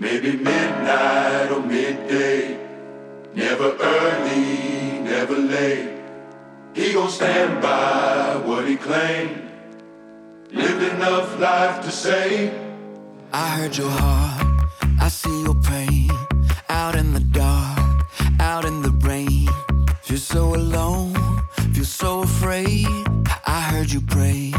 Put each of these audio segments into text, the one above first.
Maybe midnight or midday. Never early, never late. He gon' stand by what he claimed. Lived enough life to say. I heard your heart, I see your pain. Out in the dark, out in the rain. Feel so alone, feel so afraid. I heard you pray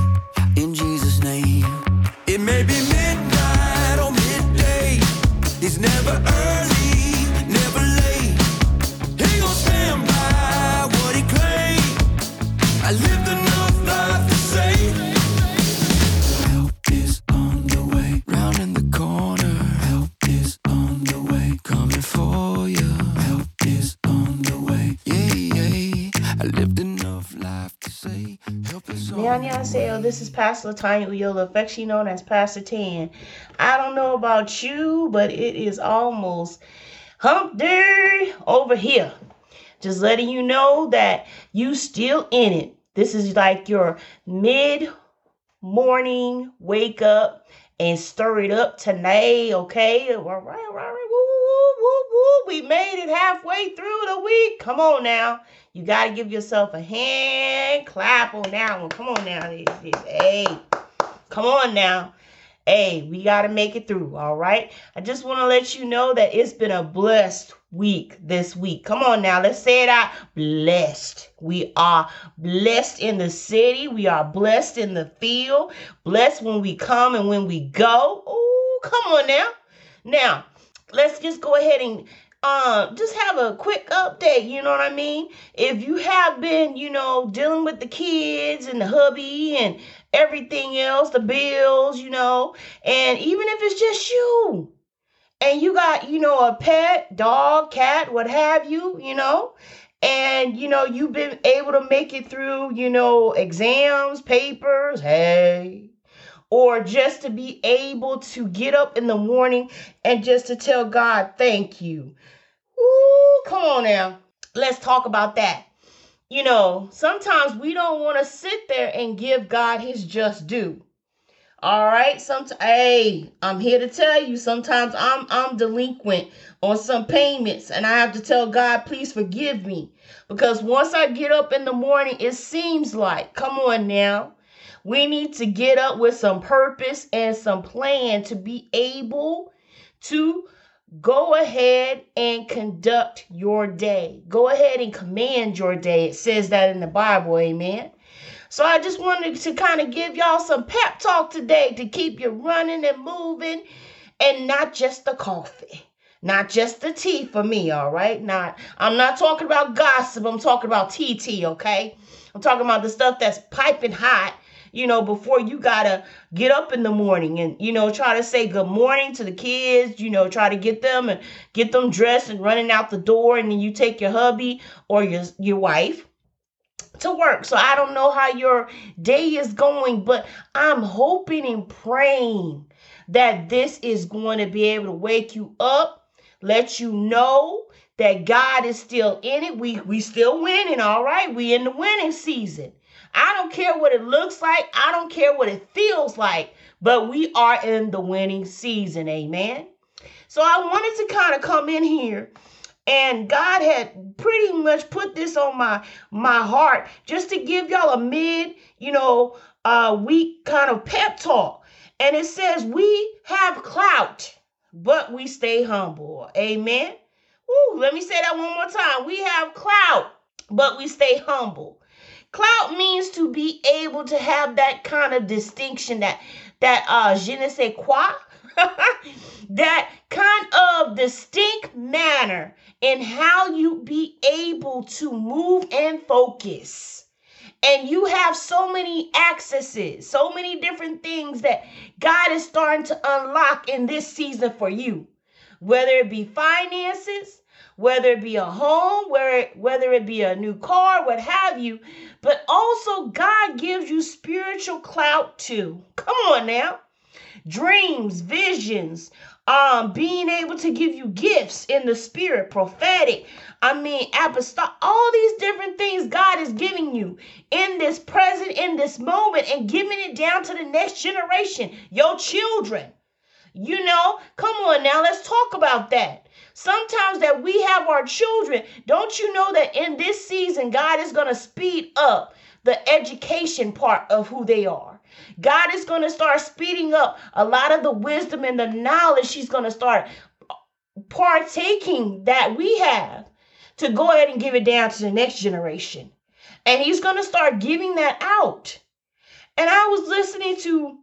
Annyeonghaseyo, this is Pastor Tanya Uyola, affectionately known as Pastor Tan. I don't know about you, but it is almost hump day over here. Just letting you know that you still in it. This is like your mid morning wake up and stir it up tonight, okay? All right, all right, all right. Woo, woo, woo. We made it halfway through the week. Come on now. You got to give yourself a hand clap on that one. Come on now. Hey, come on now. Hey, we got to make it through, all right? I just want to let you know that it's been a blessed week this week. Come on now, let's say it out. Blessed. We are blessed in the city. We are blessed in the field. Blessed when we come and when we go. Oh, come on now. Now, let's just go ahead and um just have a quick update you know what i mean? If you have been you know dealing with the kids and the hubby and everything else the bills you know and even if it's just you and you got you know a pet dog cat what have you you know and you know you've been able to make it through you know exams papers hey or just to be able to get up in the morning and just to tell God, thank you. Ooh, come on now. Let's talk about that. You know, sometimes we don't want to sit there and give God his just due. All right. Sometimes, hey, I'm here to tell you. Sometimes I'm I'm delinquent on some payments, and I have to tell God, please forgive me, because once I get up in the morning, it seems like, come on now, we need to get up with some purpose and some plan to be able to go ahead and conduct your day. Go ahead and command your day. It says that in the Bible, amen. So I just wanted to kind of give y'all some pep talk today to keep you running and moving and not just the coffee. Not just the tea for me, all right? Not I'm not talking about gossip. I'm talking about TT, okay? I'm talking about the stuff that's piping hot you know, before you gotta get up in the morning and, you know, try to say good morning to the kids, you know, try to get them and get them dressed and running out the door. And then you take your hubby or your, your wife to work. So I don't know how your day is going, but I'm hoping and praying that this is going to be able to wake you up, let you know that God is still in it. We we still winning, all right? We in the winning season. I don't care what it looks like. I don't care what it feels like, but we are in the winning season. Amen. So I wanted to kind of come in here and God had pretty much put this on my my heart just to give y'all a mid, you know, uh week kind of pep talk. And it says we have clout, but we stay humble. Amen. Ooh, let me say that one more time. We have clout, but we stay humble. Clout means to be able to have that kind of distinction, that that uh je ne sais quoi, that kind of distinct manner in how you be able to move and focus. And you have so many accesses, so many different things that God is starting to unlock in this season for you. Whether it be finances, whether it be a home, where whether it be a new car, what have you, but also God gives you spiritual clout too. Come on now. Dreams, visions, um, being able to give you gifts in the spirit, prophetic, I mean, apostolic, all these different things God is giving you in this present, in this moment, and giving it down to the next generation, your children You know, come on now, let's talk about that. Sometimes that we have our children, don't you know that in this season, God is going to speed up the education part of who they are? God is going to start speeding up a lot of the wisdom and the knowledge He's going to start partaking that we have to go ahead and give it down to the next generation. And He's going to start giving that out. And I was listening to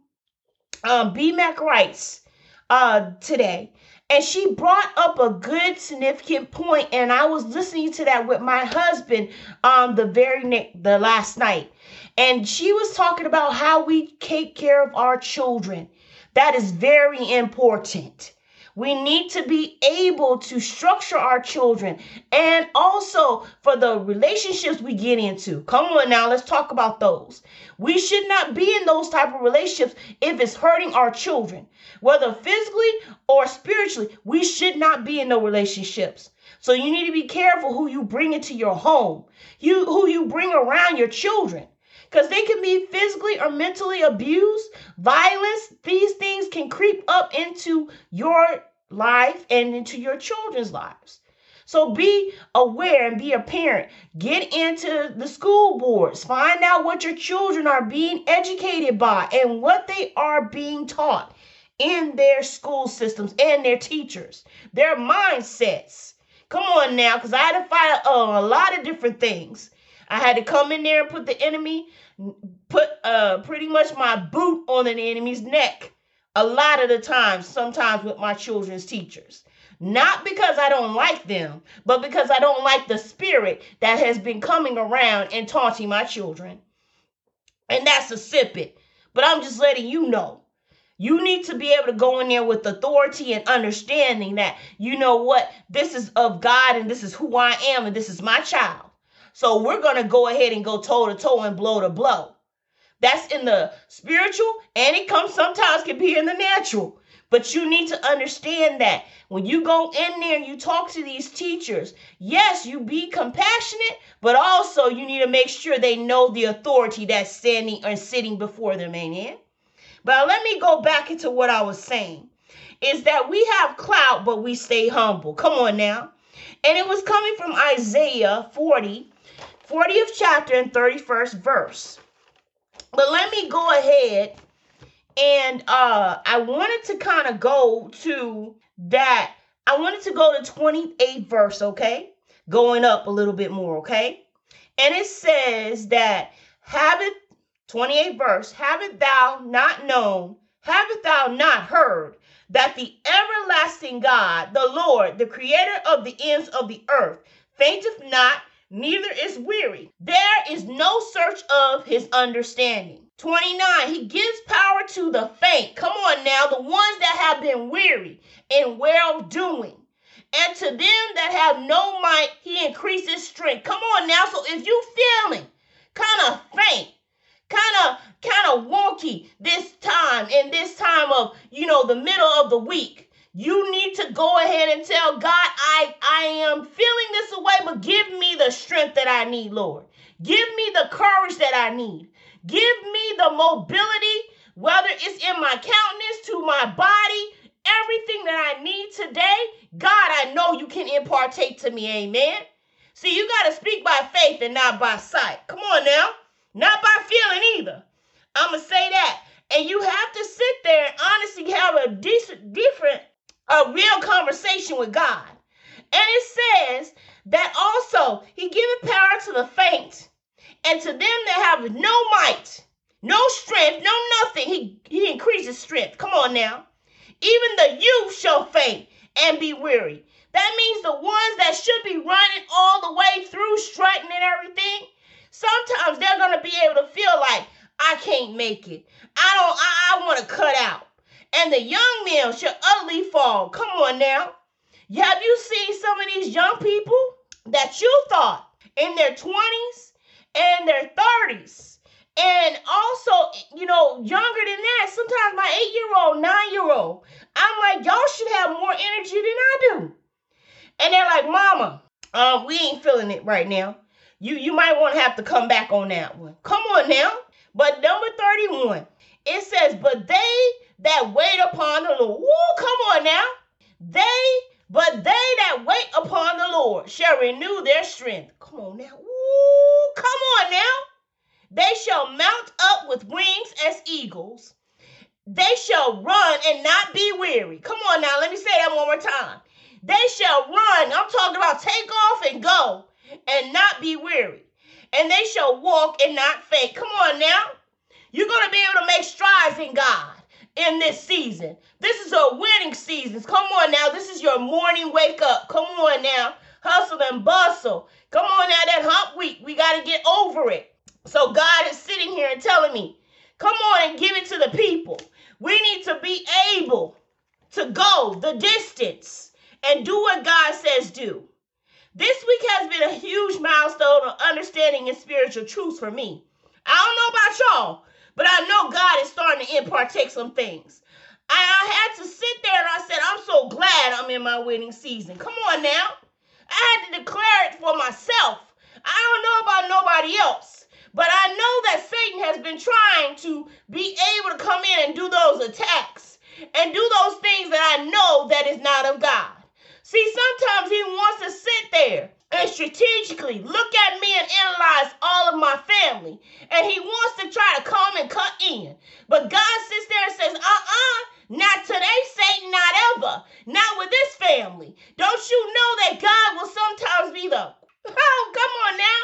um, B. Mac Rice uh, today, and she brought up a good significant point and i was listening to that with my husband um the very ne- the last night. And she was talking about how we take care of our children. That is very important we need to be able to structure our children and also for the relationships we get into. Come on now, let's talk about those. We should not be in those type of relationships if it's hurting our children, whether physically or spiritually. We should not be in those relationships. So you need to be careful who you bring into your home, you who you bring around your children because they can be physically or mentally abused. Violence, these things can creep up into your life and into your children's lives. So be aware and be a parent. Get into the school boards. Find out what your children are being educated by and what they are being taught in their school systems and their teachers, their mindsets. Come on now, because I had to fight a lot of different things. I had to come in there and put the enemy, put uh, pretty much my boot on an enemy's neck a lot of the times, sometimes with my children's teachers. Not because I don't like them, but because I don't like the spirit that has been coming around and taunting my children. And that's a sip it. But I'm just letting you know. You need to be able to go in there with authority and understanding that, you know what, this is of God and this is who I am and this is my child. So we're going to go ahead and go toe to toe and blow to blow. That's in the spiritual and it comes sometimes can be in the natural. But you need to understand that when you go in there and you talk to these teachers, yes, you be compassionate, but also you need to make sure they know the authority that's standing or sitting before them. Amen. But let me go back into what I was saying is that we have clout, but we stay humble. Come on now. And it was coming from Isaiah 40, 40th chapter and 31st verse. But let me go ahead and uh I wanted to kind of go to that. I wanted to go to 28 verse, okay? Going up a little bit more, okay? And it says that have it 28 verse, have it thou not known, have it thou not heard that the everlasting God, the Lord, the creator of the ends of the earth, fainteth not, neither is weary. There is no search of his understanding. 29, he gives power to the faint. Come on now, the ones that have been weary and well doing. And to them that have no might, he increases strength. Come on now. So if you feeling kind of faint, kind of kind of wonky this time in this time of you know the middle of the week you need to go ahead and tell God, I, I am feeling this away, but give me the strength that I need, Lord. Give me the courage that I need. Give me the mobility, whether it's in my countenance to my body, everything that I need today. God, I know you can impartate to me. Amen. See, you got to speak by faith and not by sight. Come on now. Not by feeling either. I'm going to say that. And you have to sit there and honestly have a decent, different a real conversation with God. And it says that also he giveth power to the faint and to them that have no might, no strength, no nothing. He, he increases strength. Come on now. Even the youth shall faint and be weary. That means the ones that should be running all the way through, strutting and everything, sometimes they're going to be able to feel like, I can't make it. I don't, I, I want to cut out and the young men shall utterly fall. Come on now. Have you seen some of these young people that you thought in their 20s and their 30s? And also, you know, younger than that, sometimes my eight year old, nine year old, I'm like, y'all should have more energy than I do. And they're like, Mama, uh, we ain't feeling it right now. You you might want to have to come back on that one. Come on now. But number 31, it says, But they that wait upon the Lord. Woo, come on now. They, but they that wait upon the Lord shall renew their strength. Come on now. Woo, come on now. They shall mount up with wings as eagles. They shall run and not be weary. Come on now, let me say that one more time. They shall run. I'm talking about take off and go and not be weary. And they shall walk and not faint. Come on now. You're going to be able to make strides in God in this season. This is a winning season. Come on now. This is your morning wake up. Come on now. Hustle and bustle. Come on now. That hump week, we got to get over it. So God is sitting here and telling me, come on and give it to the people. We need to be able to go the distance and do what God says do. This week has been a huge milestone of understanding and spiritual truths for me. I don't know about y'all, but I know God is starting to impart some things. I had to sit there and I said, I'm so glad I'm in my wedding season. Come on now. I had to declare it for myself. I don't know about nobody else. But I know that Satan has been trying to be able to come in and do those attacks and do those things that I know that is not of God. See, sometimes he wants to sit there and strategically look at me and analyze all of my family. And he wants to try to come and cut in. But God sits there and says, uh-uh, not today, Satan, not ever. Not with this family. Don't you know that God will sometimes be the, oh, come on now.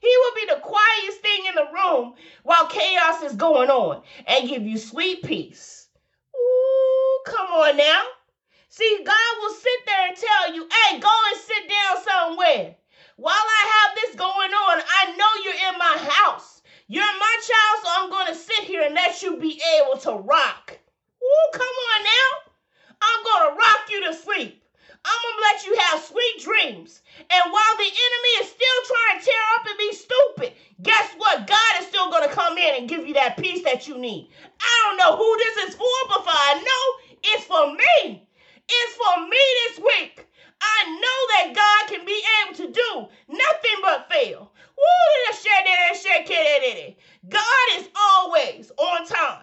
He will be the quietest thing in the room while chaos is going on and give you sweet peace. Ooh, come on now. See, God will sit there and tell you, hey, go and sit down somewhere. While I have this going on, I know you're in my house. You're my child, so I'm going to sit here and let you be able to rock. Ooh, come on now. I'm going to rock you to sleep. I'm going to let you have sweet dreams. And while the enemy is still trying to tear up and be stupid, guess what? God is still going to come in and give you that peace that you need. I don't know who this is for, but I know it's for me. It's for me this week. I know that God can be able to do nothing but fail. God is always on time.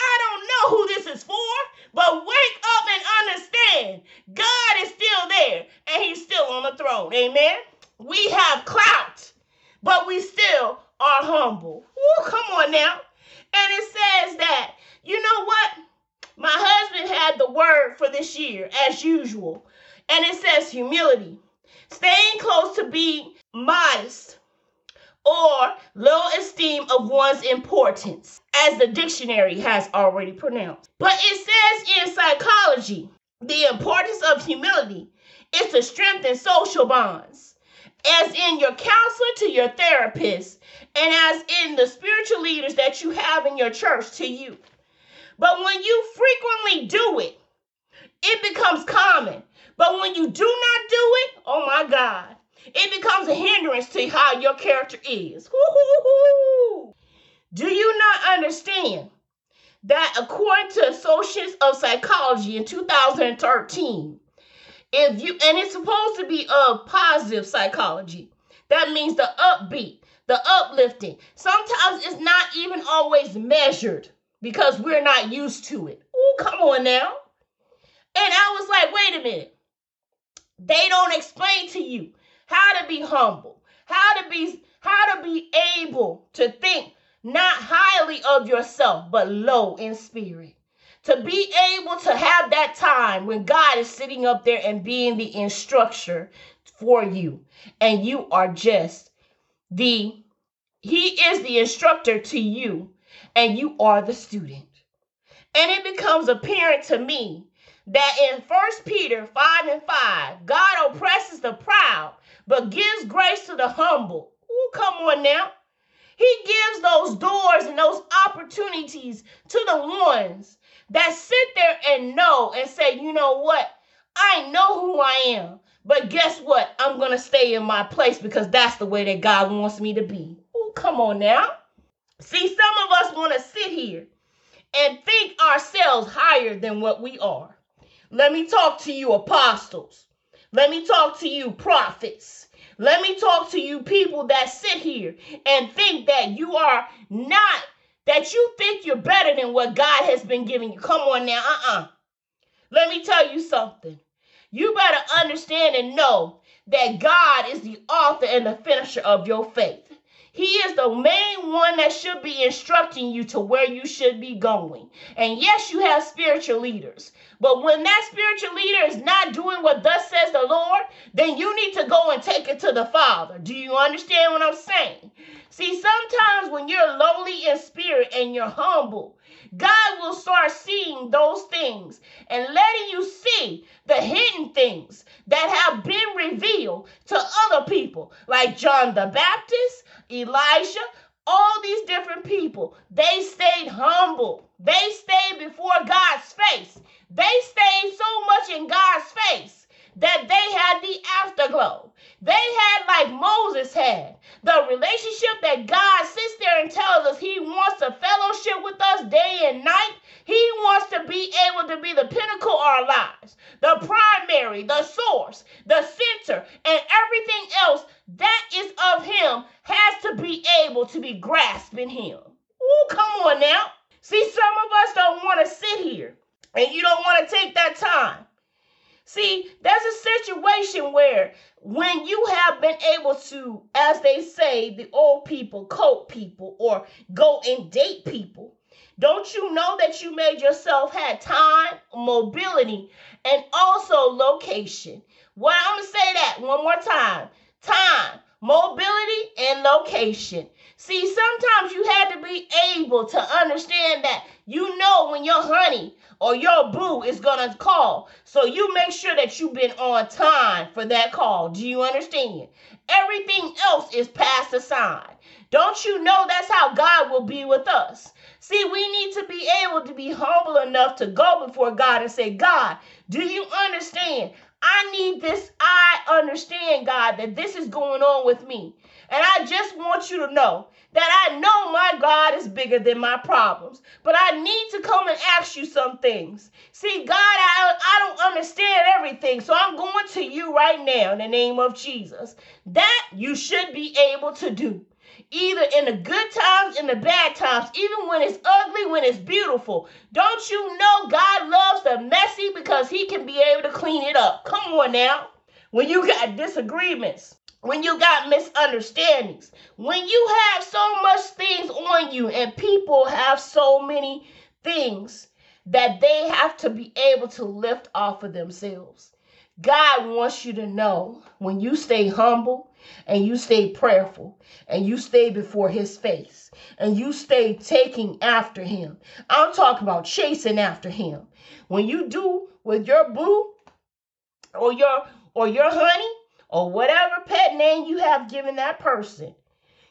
I don't know who this is for, but wake up and understand God is still there and he's still on the throne. Amen. We have clout, but we still are humble. Ooh, come on now. And it says that, you know what? My husband had the word for this year, as usual. And it says humility. Staying close to be modest or low esteem of one's importance, as the dictionary has already pronounced. But it says in psychology, the importance of humility is to strengthen social bonds, as in your counselor to your therapist, and as in the spiritual leaders that you have in your church to you. But when you frequently do it, it becomes common. But when you do not do it, oh my God, it becomes a hindrance to how your character is. Do you not understand that according to Associates of Psychology in 2013, if you and it's supposed to be of positive psychology, that means the upbeat, the uplifting. Sometimes it's not even always measured because we're not used to it. Oh, come on now. And I was like, wait a minute. They don't explain to you how to be humble, how to be how to be able to think not highly of yourself, but low in spirit. To be able to have that time when God is sitting up there and being the instructor for you, and you are just the He is the instructor to you, and you are the student. And it becomes apparent to me that in First Peter 5 and 5, God oppresses the proud, but gives grace to the humble. Ooh, come on now. He gives those doors and those opportunities to the ones that sit there and know and say, you know what? I know who I am. But guess what? I'm going to stay in my place because that's the way that God wants me to be. Oh, come on now. See, some of us want to sit here and think ourselves higher than what we are. Let me talk to you, apostles. Let me talk to you, prophets. Let me talk to you, people that sit here and think that you are not that you think you're better than what God has been giving you. Come on now, uh uh Let me tell you something. You better understand and know that God is the author and the finisher of your faith. He is the main one that should be instructing you to where you should be going. And yes, you have spiritual leaders. But when that spiritual leader is not doing what thus says the Lord, then you need to go and take it to the Father. Do you understand what I'm saying? See, sometimes when you're lowly in spirit and you're humble, God will start seeing those things and letting you see the hidden things that have been revealed to other people, like John the Baptist, Elijah, all these different people. They stayed humble, they stayed before God's face. They stayed so much in God's face that they had the afterglow. They had, like Moses had, the relationship that God sits there and tells us He wants to fellowship with us day and night. He wants to be able to be the pinnacle of our lives, the primary, the source, the center, and everything else that is of Him has to be able to be grasped in Him. Oh, come on now. See, some of us don't want to sit here and you don't want to take that time. See, there's a situation where when you have been able to, as they say, the old people, coat people, or go and date people, don't you know that you made yourself had time, mobility, and also location? Well, I'm gonna say that one more time. Time, mobility, and location. See, sometimes you had to be able to understand that you know when your honey or your boo is gonna call. So you make sure that you've been on time for that call. Do you understand? Everything else is passed aside. Don't you know that's how God will be with us? See, we need to be able to be humble enough to go before God and say, God, do you understand? I need this. I understand, God, that this is going on with me. And I just want you to know that I know my God is bigger than my problems. But I need to come and ask you some things. See, God, I, I don't understand everything. So I'm going to you right now in the name of Jesus. That you should be able to do. Either in the good times, in the bad times, even when it's ugly, when it's beautiful. Don't you know God loves the messy because he can be able to clean it up? Come on now. When you got disagreements, when you got misunderstandings, when you have so much things on you and people have so many things that they have to be able to lift off of themselves. God wants you to know when you stay humble and you stay prayerful and you stay before his face and you stay taking after him. I'm talking about chasing after him. When you do with your boo or your or your honey, or whatever pet name you have given that person,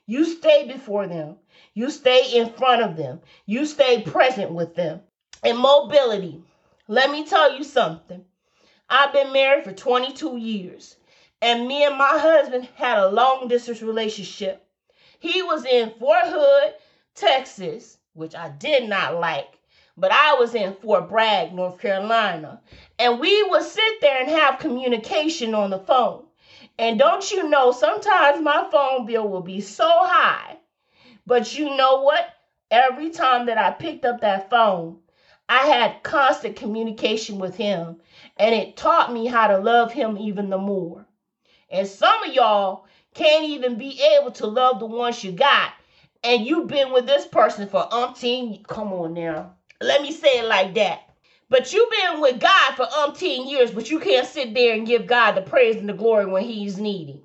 you stay before them. You stay in front of them. You stay present with them. And mobility. Let me tell you something. I've been married for 22 years, and me and my husband had a long distance relationship. He was in Fort Hood, Texas, which I did not like, but I was in Fort Bragg, North Carolina. And we would sit there and have communication on the phone. And don't you know, sometimes my phone bill will be so high. But you know what? Every time that I picked up that phone, I had constant communication with him. And it taught me how to love him even the more. And some of y'all can't even be able to love the ones you got. And you've been with this person for umpteen. Come on now. Let me say it like that. But you've been with God for umpteen years, but you can't sit there and give God the praise and the glory when He's needing.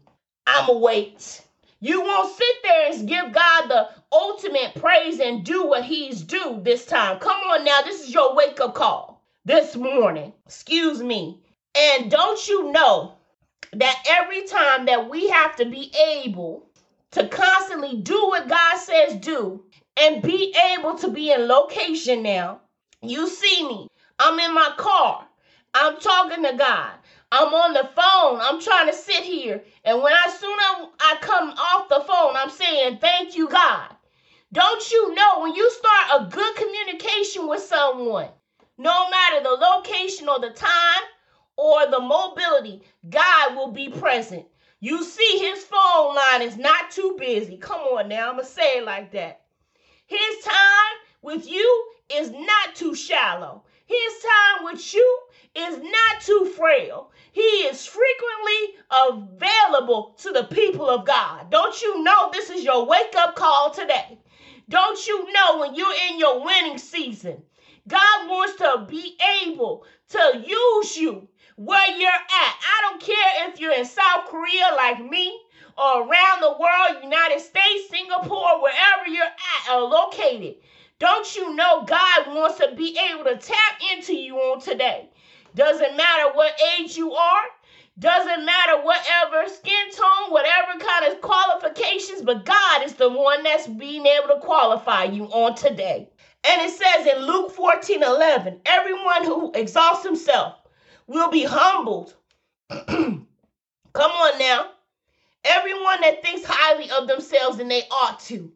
I'ma wait. You won't sit there and give God the ultimate praise and do what He's due this time. Come on now, this is your wake up call this morning. Excuse me. And don't you know that every time that we have to be able to constantly do what God says do and be able to be in location now, you see me. I'm in my car. I'm talking to God. I'm on the phone. I'm trying to sit here. And when I soon as I come off the phone, I'm saying, Thank you, God. Don't you know when you start a good communication with someone, no matter the location or the time or the mobility, God will be present. You see, his phone line is not too busy. Come on now, I'm going to say it like that. His time with you is not too shallow. His time with you is not too frail. He is frequently available to the people of God. Don't you know this is your wake up call today? Don't you know when you're in your winning season, God wants to be able to use you where you're at. I don't care if you're in South Korea like me around the world, United States, Singapore, wherever you're at or located. Don't you know God wants to be able to tap into you on today? Doesn't matter what age you are, doesn't matter whatever skin tone, whatever kind of qualifications, but God is the one that's being able to qualify you on today. And it says in Luke 14 11, everyone who exalts himself will be humbled. Come on now. Everyone that thinks highly of themselves and they ought to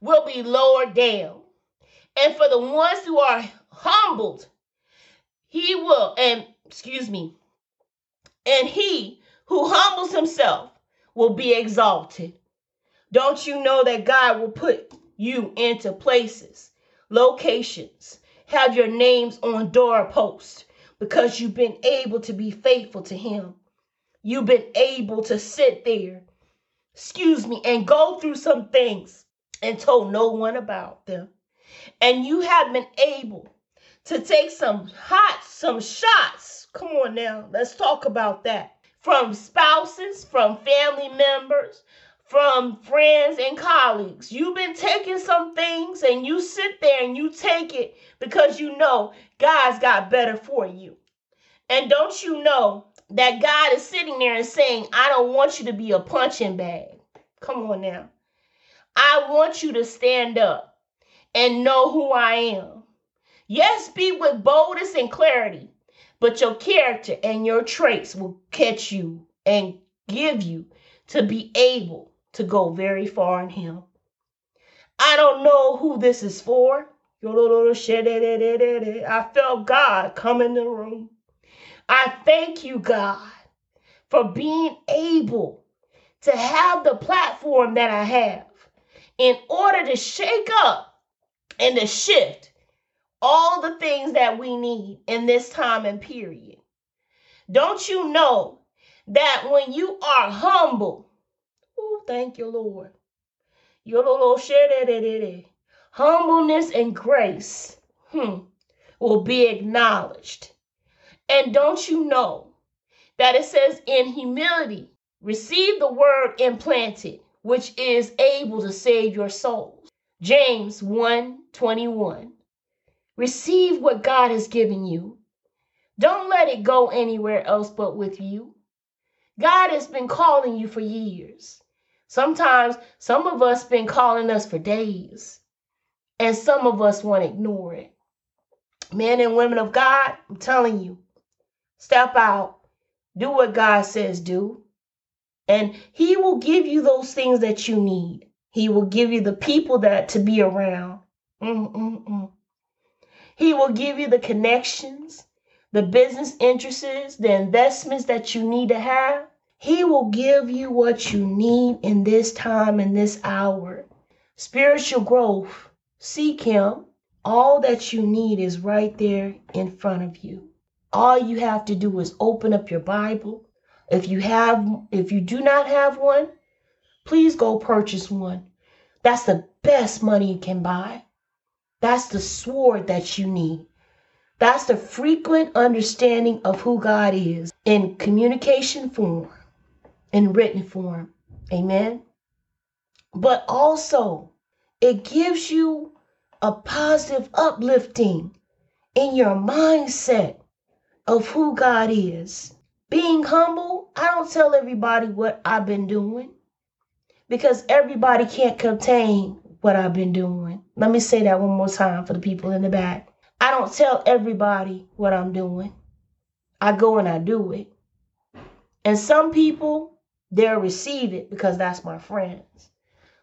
will be lowered down. And for the ones who are humbled, he will, and excuse me, and he who humbles himself will be exalted. Don't you know that God will put you into places, locations, have your names on doorposts because you've been able to be faithful to him. You've been able to sit there, excuse me, and go through some things and told no one about them. And you have been able to take some hot, some shots. Come on now, let's talk about that. From spouses, from family members, from friends and colleagues. You've been taking some things and you sit there and you take it because you know God's got better for you. And don't you know that God is sitting there and saying, I don't want you to be a punching bag. Come on now. I want you to stand up and know who I am. Yes, be with boldness and clarity, but your character and your traits will catch you and give you to be able to go very far in Him. I don't know who this is for. I felt God come in the room. I thank you, God, for being able to have the platform that I have in order to shake up and to shift all the things that we need in this time and period. Don't you know that when you are humble, oh, thank you, Lord. Humbleness and grace hmm, will be acknowledged. And don't you know that it says in humility, receive the word implanted, which is able to save your souls. James 1 21. Receive what God has given you. Don't let it go anywhere else but with you. God has been calling you for years. Sometimes some of us been calling us for days, and some of us want to ignore it. Men and women of God, I'm telling you, Step out. Do what God says do. And he will give you those things that you need. He will give you the people that to be around. Mm-mm-mm. He will give you the connections, the business interests, the investments that you need to have. He will give you what you need in this time, in this hour. Spiritual growth. Seek Him. All that you need is right there in front of you. All you have to do is open up your Bible. If you have if you do not have one, please go purchase one. That's the best money you can buy. That's the sword that you need. That's the frequent understanding of who God is in communication form, in written form. Amen. But also, it gives you a positive uplifting in your mindset of who God is. Being humble, I don't tell everybody what I've been doing because everybody can't contain what I've been doing. Let me say that one more time for the people in the back. I don't tell everybody what I'm doing. I go and I do it. And some people, they'll receive it because that's my friends.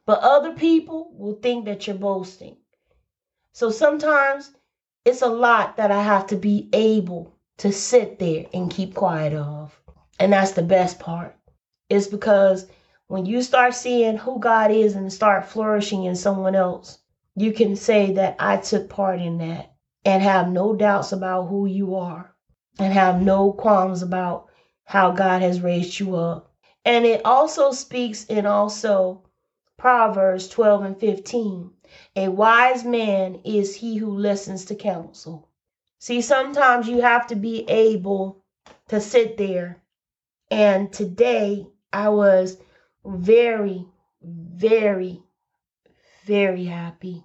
But other people will think that you're boasting. So sometimes it's a lot that I have to be able to sit there and keep quiet of. And that's the best part. It's because when you start seeing who God is and start flourishing in someone else, you can say that I took part in that and have no doubts about who you are and have no qualms about how God has raised you up. And it also speaks in also Proverbs 12 and 15. A wise man is he who listens to counsel. See, sometimes you have to be able to sit there. And today I was very, very, very happy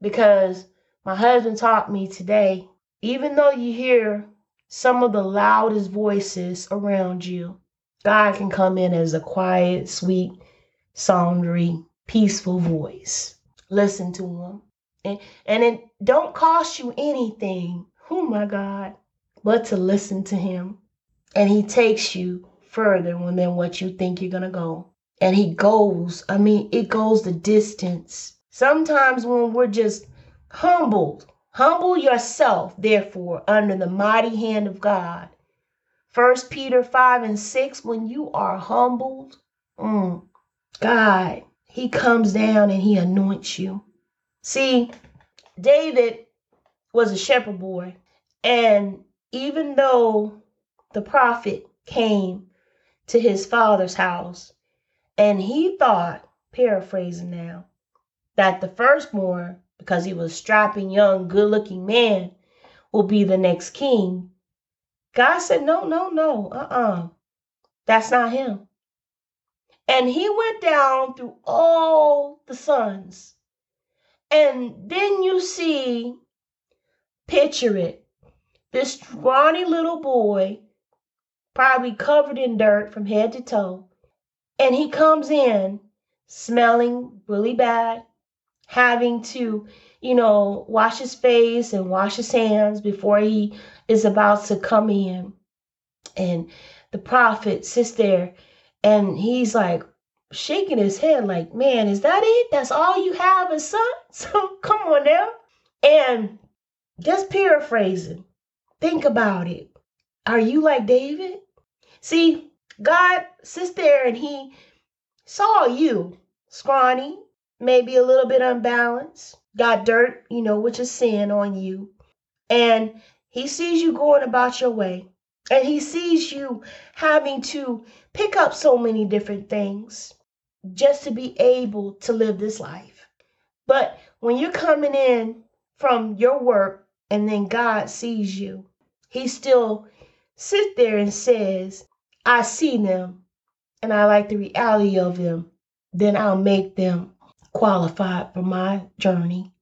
because my husband taught me today even though you hear some of the loudest voices around you, God can come in as a quiet, sweet, saundry, peaceful voice. Listen to him. And, and it don't cost you anything, oh my God, but to listen to him. And he takes you further than what you think you're going to go. And he goes, I mean, it goes the distance. Sometimes when we're just humbled, humble yourself, therefore, under the mighty hand of God. First Peter 5 and 6, when you are humbled, mm, God, he comes down and he anoints you. See, David was a shepherd boy, and even though the prophet came to his father's house, and he thought, paraphrasing now, that the firstborn, because he was a strapping, young, good looking man, will be the next king. God said, No, no, no, uh uh-uh. uh. That's not him. And he went down through all the sons. And then you see, picture it, this scrawny little boy, probably covered in dirt from head to toe, and he comes in smelling really bad, having to, you know, wash his face and wash his hands before he is about to come in. And the prophet sits there and he's like shaking his head, like, man, is that it? That's all you have as son? So come on now. And just paraphrasing, think about it. Are you like David? See, God sits there and he saw you scrawny, maybe a little bit unbalanced, got dirt, you know, which is sin on you. And he sees you going about your way. And he sees you having to pick up so many different things just to be able to live this life. But when you're coming in from your work and then God sees you, he still sits there and says, I see them and I like the reality of them, then I'll make them qualified for my journey.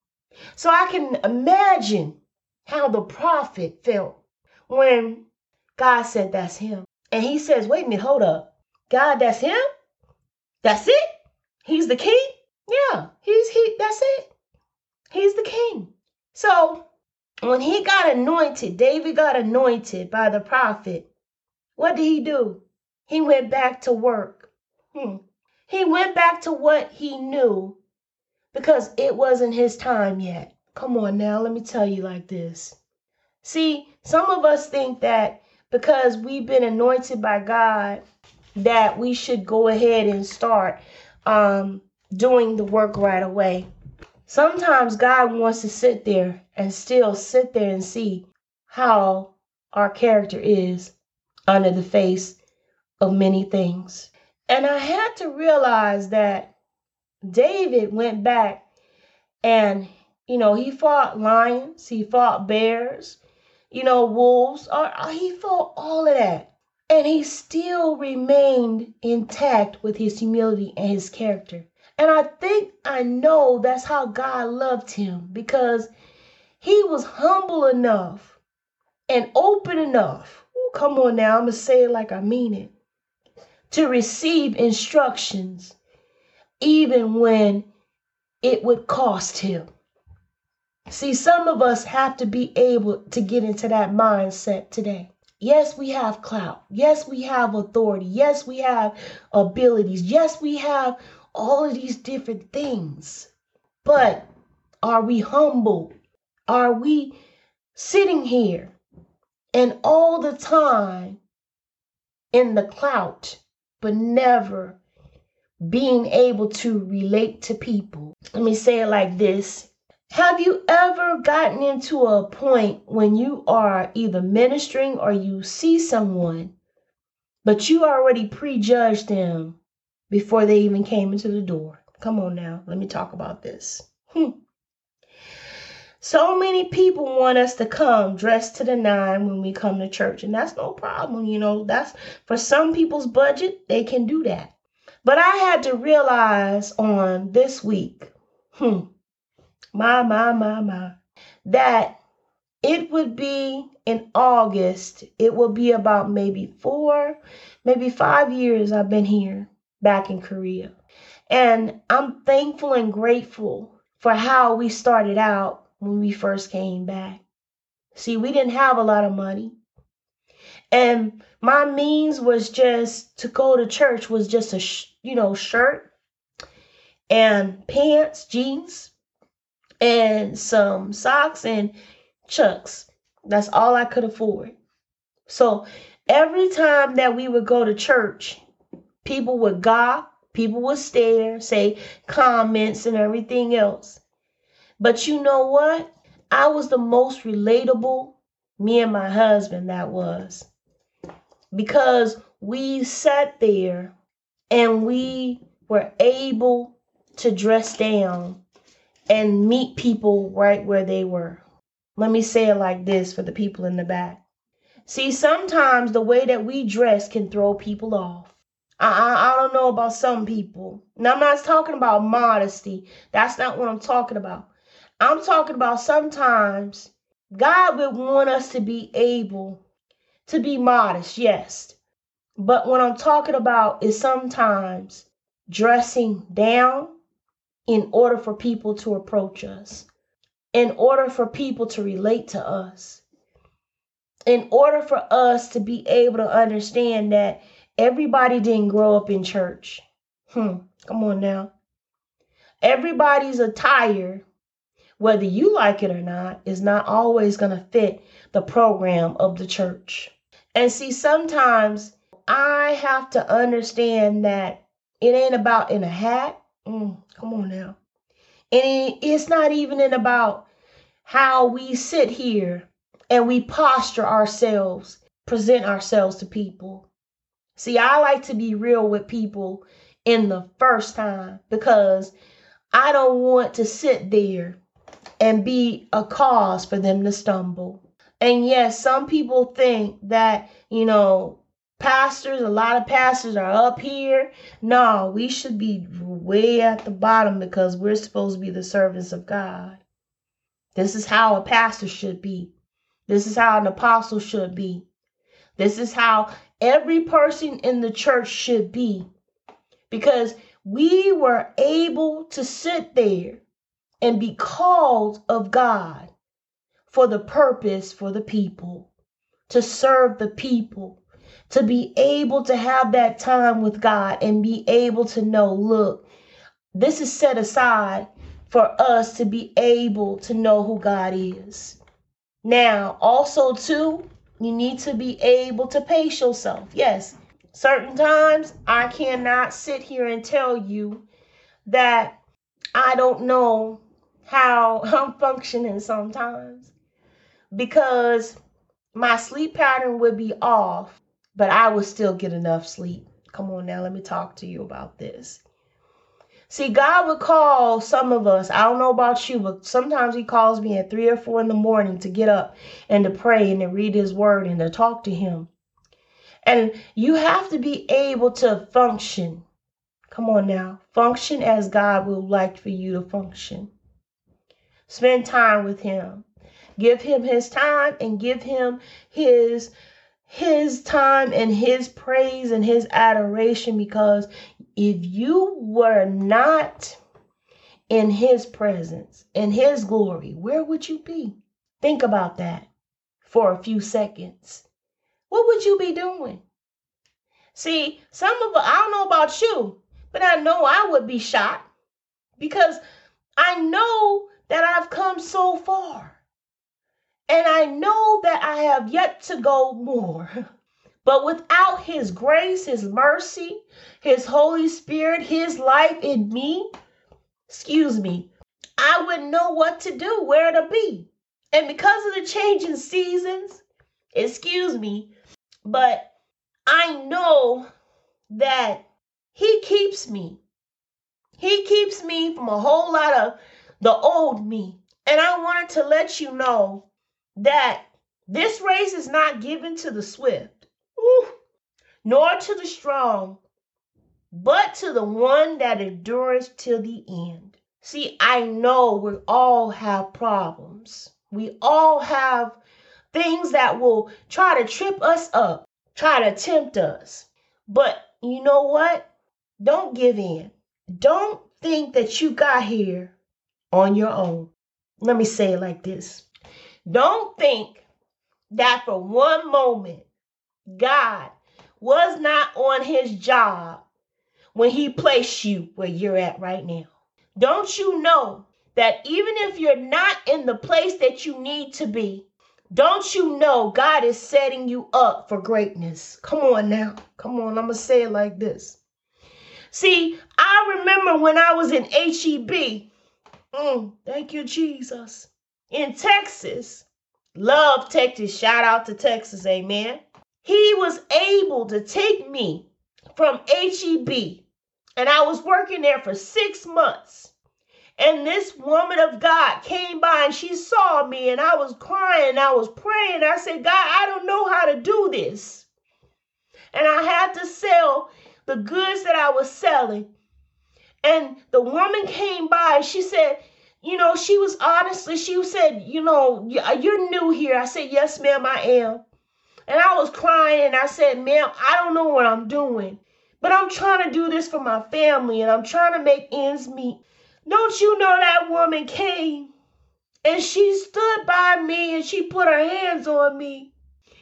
So I can imagine how the prophet felt when God said, That's him. And he says, Wait a minute, hold up. God, that's him? That's it? He's the king? Yeah, he's he that's it. He's the king. So when he got anointed, David got anointed by the prophet. What did he do? He went back to work. Hmm. He went back to what he knew because it wasn't his time yet. Come on now, let me tell you like this. See, some of us think that because we've been anointed by God, that we should go ahead and start um, doing the work right away. Sometimes God wants to sit there and still sit there and see how our character is under the face of many things. And I had to realize that David went back and, you know, he fought lions, he fought bears, you know, wolves, or, or he fought all of that. And he still remained intact with his humility and his character. And I think I know that's how God loved him because he was humble enough and open enough. Ooh, come on now, I'm going to say it like I mean it. To receive instructions even when it would cost him. See, some of us have to be able to get into that mindset today. Yes, we have clout. Yes, we have authority. Yes, we have abilities. Yes, we have all of these different things. But are we humble? Are we sitting here and all the time in the clout, but never being able to relate to people? Let me say it like this Have you ever gotten into a point when you are either ministering or you see someone, but you already prejudge them before they even came into the door? Come on now, let me talk about this. Hmm. So many people want us to come dressed to the nine when we come to church, and that's no problem. You know, that's for some people's budget, they can do that. But I had to realize on this week, hmm, my, my, my, my, that it would be in August, it will be about maybe four, maybe five years I've been here back in Korea. And I'm thankful and grateful for how we started out when we first came back. See, we didn't have a lot of money. And my means was just to go to church was just a, sh- you know, shirt and pants, jeans, and some socks and chucks. That's all I could afford. So every time that we would go to church, people would gawk, people would stare, say comments and everything else. But you know what? I was the most relatable, me and my husband, that was. Because we sat there and we were able to dress down and meet people right where they were. Let me say it like this for the people in the back. See, sometimes the way that we dress can throw people off. I, I, I don't know about some people. Now, I'm not talking about modesty. That's not what I'm talking about. I'm talking about sometimes God would want us to be able to be modest, yes. But what I'm talking about is sometimes dressing down in order for people to approach us, in order for people to relate to us, in order for us to be able to understand that everybody didn't grow up in church. Hmm, come on now. Everybody's attire whether you like it or not, is not always going to fit the program of the church. And see, sometimes I have to understand that it ain't about in a hat. Mm, come on now. And it's not even in about how we sit here and we posture ourselves, present ourselves to people. See, I like to be real with people in the first time because I don't want to sit there and be a cause for them to stumble. And yes, some people think that, you know, pastors, a lot of pastors are up here. No, we should be way at the bottom because we're supposed to be the servants of God. This is how a pastor should be. This is how an apostle should be. This is how every person in the church should be. Because we were able to sit there and be called of God for the purpose for the people, to serve the people, to be able to have that time with God and be able to know, look, this is set aside for us to be able to know who God is. Now, also, too, you need to be able to pace yourself. Yes, certain times I cannot sit here and tell you that I don't know how I'm functioning sometimes because my sleep pattern would be off, but I would still get enough sleep. Come on now, let me talk to you about this. See, God would call some of us, I don't know about you, but sometimes He calls me at three or four in the morning to get up and to pray and to read His Word and to talk to Him. And you have to be able to function. Come on now, function as God would like for you to function. Spend time with him. Give him his time and give him his his time and his praise and his adoration because if you were not in his presence, in his glory, where would you be? Think about that for a few seconds. What would you be doing? See, some of I don't know about you, but I know I would be shot because I know that I've come so far. And I know that I have yet to go more. But without His grace, His mercy, His Holy Spirit, His life in me, excuse me, I wouldn't know what to do, where to be. And because of the changing seasons, excuse me, but I know that He keeps me. He keeps me from a whole lot of the old me. And I wanted to let you know that this race is not given to the swift, nor to the strong, but to the one that endures till the end. See, I know we all have problems. We all have things that will try to trip us up, try to tempt us. But you know what? Don't give in. Don't think that you got here on your own. Let me say it like this Don't think that for one moment God was not on his job when he placed you where you're at right now. Don't you know that even if you're not in the place that you need to be, don't you know God is setting you up for greatness? Come on now. Come on. I'm going to say it like this. See, I remember when I was in HEB. Mm, thank you, Jesus. In Texas. Love Texas. Shout out to Texas. Amen. He was able to take me from HEB and I was working there for six months. And this woman of God came by and she saw me and I was crying. I was praying. I said, God, I don't know how to do this. And I had to sell the goods that I was selling. And the woman came by she said, you know, she was honestly, she said, you know, you're new here. I said, yes, ma'am, I am. And I was crying and I said, ma'am, I don't know what I'm doing. But I'm trying to do this for my family and I'm trying to make ends meet. Don't you know that woman came and she stood by me and she put her hands on me?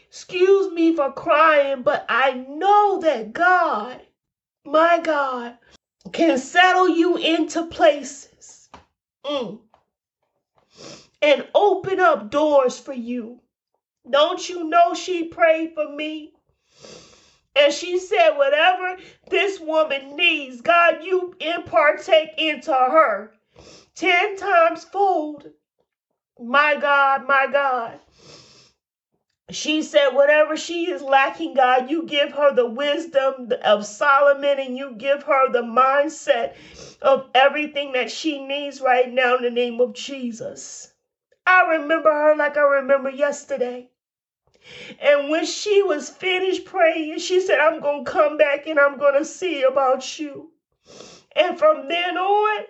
Excuse me for crying, but I know that God, my God, can settle you into places mm, and open up doors for you. Don't you know she prayed for me? And she said, whatever this woman needs, God, you impartake into her ten times fold. My God, my God. She said, whatever she is lacking, God, you give her the wisdom of Solomon and you give her the mindset of everything that she needs right now in the name of Jesus. I remember her like I remember yesterday. And when she was finished praying, she said, I'm going to come back and I'm going to see about you. And from then on,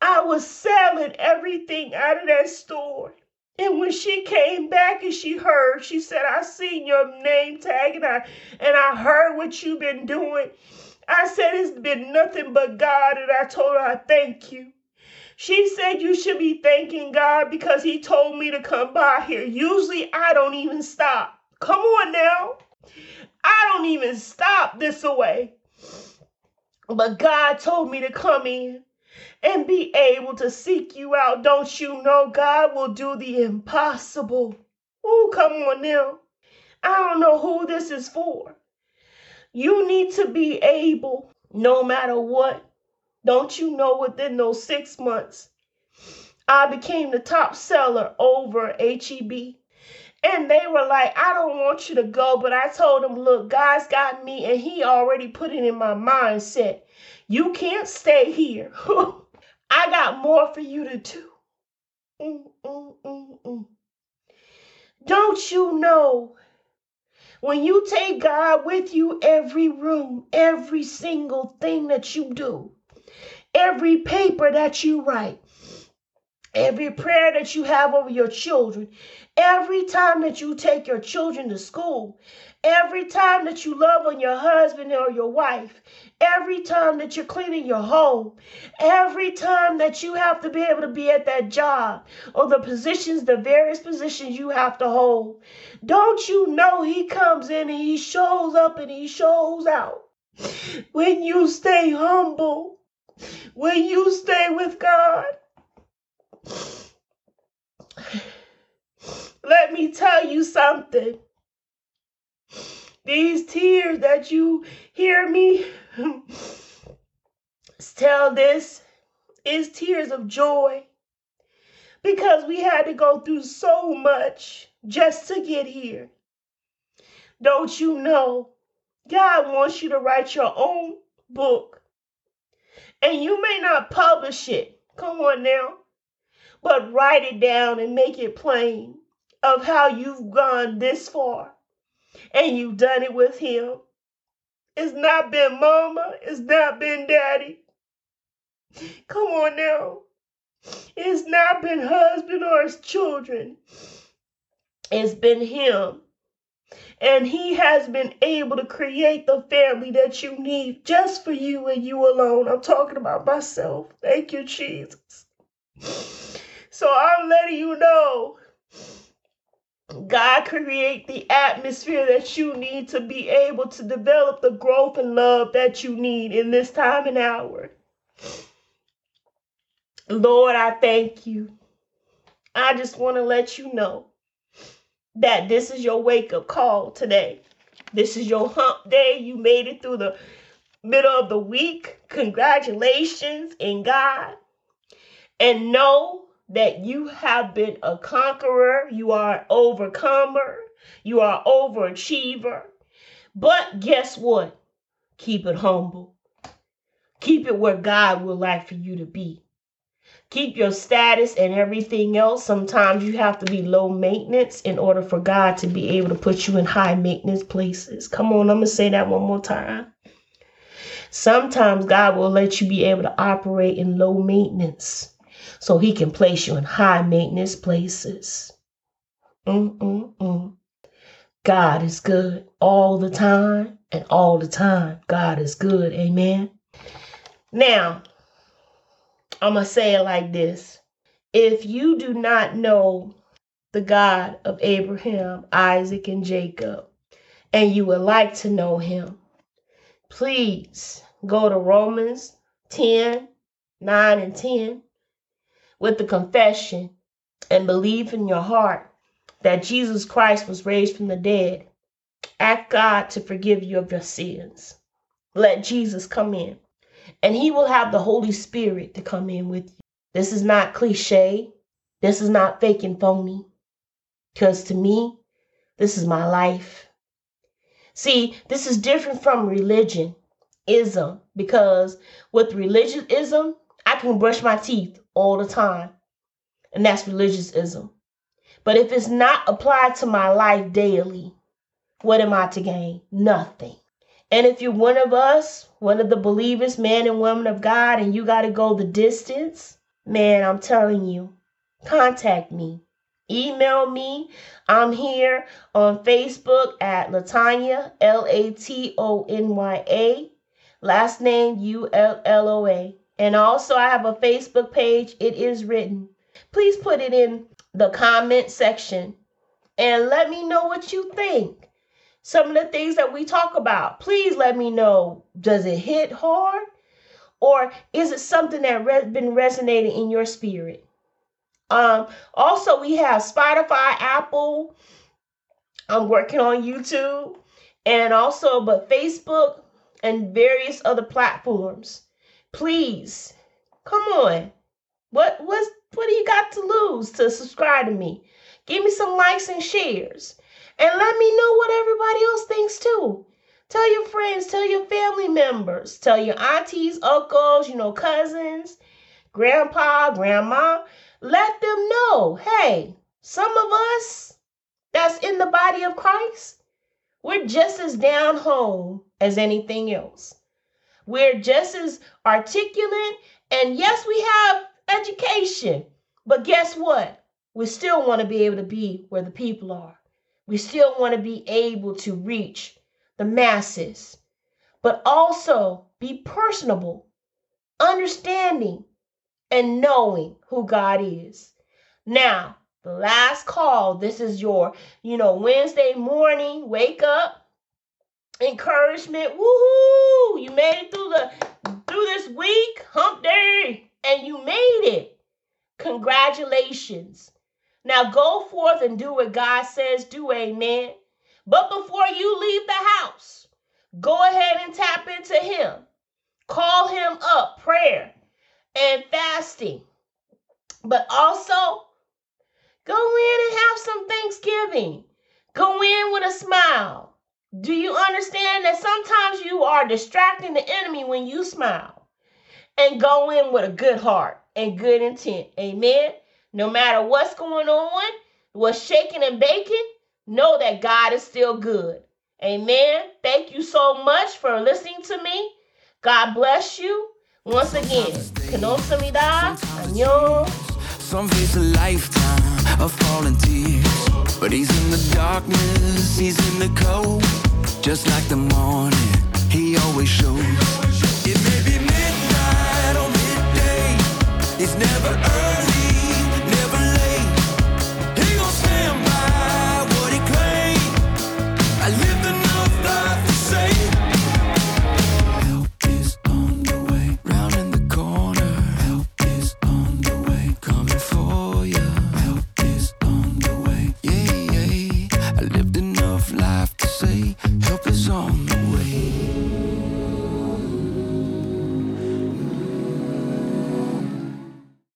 I was selling everything out of that store. And when she came back and she heard, she said, I seen your name tag and I, and I heard what you've been doing. I said, it's been nothing but God. And I told her, I thank you. She said you should be thanking God because He told me to come by here. Usually I don't even stop. Come on now. I don't even stop this away. But God told me to come in and be able to seek you out. Don't you know God will do the impossible? Oh, come on now. I don't know who this is for. You need to be able, no matter what, don't you know within those six months, I became the top seller over HEB. And they were like, I don't want you to go. But I told them, look, God's got me, and He already put it in my mindset. You can't stay here. I got more for you to do. Mm, mm, mm, mm. don't you know when you take God with you every room, every single thing that you do, every paper that you write, every prayer that you have over your children, every time that you take your children to school, every time that you love on your husband or your wife, every time that you're cleaning your home, every time that you have to be able to be at that job or the positions, the various positions you have to hold. Don't you know he comes in and he shows up and he shows out when you stay humble? When you stay with God, let me tell you something. These tears that you hear me tell this is tears of joy. because we had to go through so much just to get here. Don't you know? God wants you to write your own book. And you may not publish it. Come on now. But write it down and make it plain of how you've gone this far. And you've done it with Him. It's not been mama. It's not been daddy. Come on now. It's not been husband or his children. It's been him. And he has been able to create the family that you need just for you and you alone. I'm talking about myself. Thank you, Jesus. So I'm letting you know God create the atmosphere that you need to be able to develop the growth and love that you need in this time and hour. Lord, I thank you. I just want to let you know that this is your wake up call today. This is your hump day. You made it through the middle of the week. Congratulations in God. And know that you have been a conqueror. You are an overcomer. You are an overachiever. But guess what? Keep it humble. Keep it where God would like for you to be keep your status and everything else. Sometimes you have to be low maintenance in order for God to be able to put you in high maintenance places. Come on, I'm going to say that one more time. Sometimes God will let you be able to operate in low maintenance so he can place you in high maintenance places. Mm-mm-mm. God is good all the time, and all the time, God is good. Amen. Now, I'm going to say it like this If you do not know the God of Abraham, Isaac, and Jacob, and you would like to know him, please go to Romans 10 9 and 10 with the confession and believe in your heart that Jesus Christ was raised from the dead. Ask God to forgive you of your sins. Let Jesus come in and he will have the Holy Spirit to come in with you. This is not cliche. This is not fake and phony. Because to me, this is my life. See, this is different from religion, ism, because with religionism, I can brush my teeth all the time. And that's religiousism. But if it's not applied to my life daily, what am I to gain? Nothing. And if you're one of us, one of the believers, man and woman of God, and you got to go the distance, man, I'm telling you, contact me. Email me. I'm here on Facebook at Latonya, L A T O N Y A, last name U L L O A. And also, I have a Facebook page. It is written. Please put it in the comment section and let me know what you think some of the things that we talk about. Please let me know. Does it hit hard? Or is it something that re- been resonating in your spirit? Um, also, we have Spotify, Apple. I'm working on YouTube, and also, but Facebook and various other platforms. Please, come on. What what's what do you got to lose to subscribe to me? Give me some likes and shares. And let me know what everybody else thinks too. Tell your friends, tell your family members, tell your aunties, uncles, you know, cousins, grandpa, grandma. Let them know hey, some of us that's in the body of Christ, we're just as down home as anything else. We're just as articulate, and yes, we have education, but guess what? We still want to be able to be where the people are. We still want to be able to reach the masses, but also be personable, understanding, and knowing who God is. Now, the last call, this is your, you know, Wednesday morning, wake up, encouragement. Woohoo! You made it through the through this week, hump day, and you made it. Congratulations. Now go forth and do what God says do, amen. But before you leave the house, go ahead and tap into Him. Call Him up, prayer and fasting. But also Go in and have some Thanksgiving. Go in with a smile. Do you understand that sometimes you are distracting the enemy when you smile? And go in with a good heart and good intent. Amen. No matter what's going on, what's shaking and baking, know that God is still good. Amen. Thank you so much for listening to me. God bless you. Once again, Kanosamida, Anyo. Some face a lifetime of falling tears. But he's in the darkness, he's in the cold, just like the morning.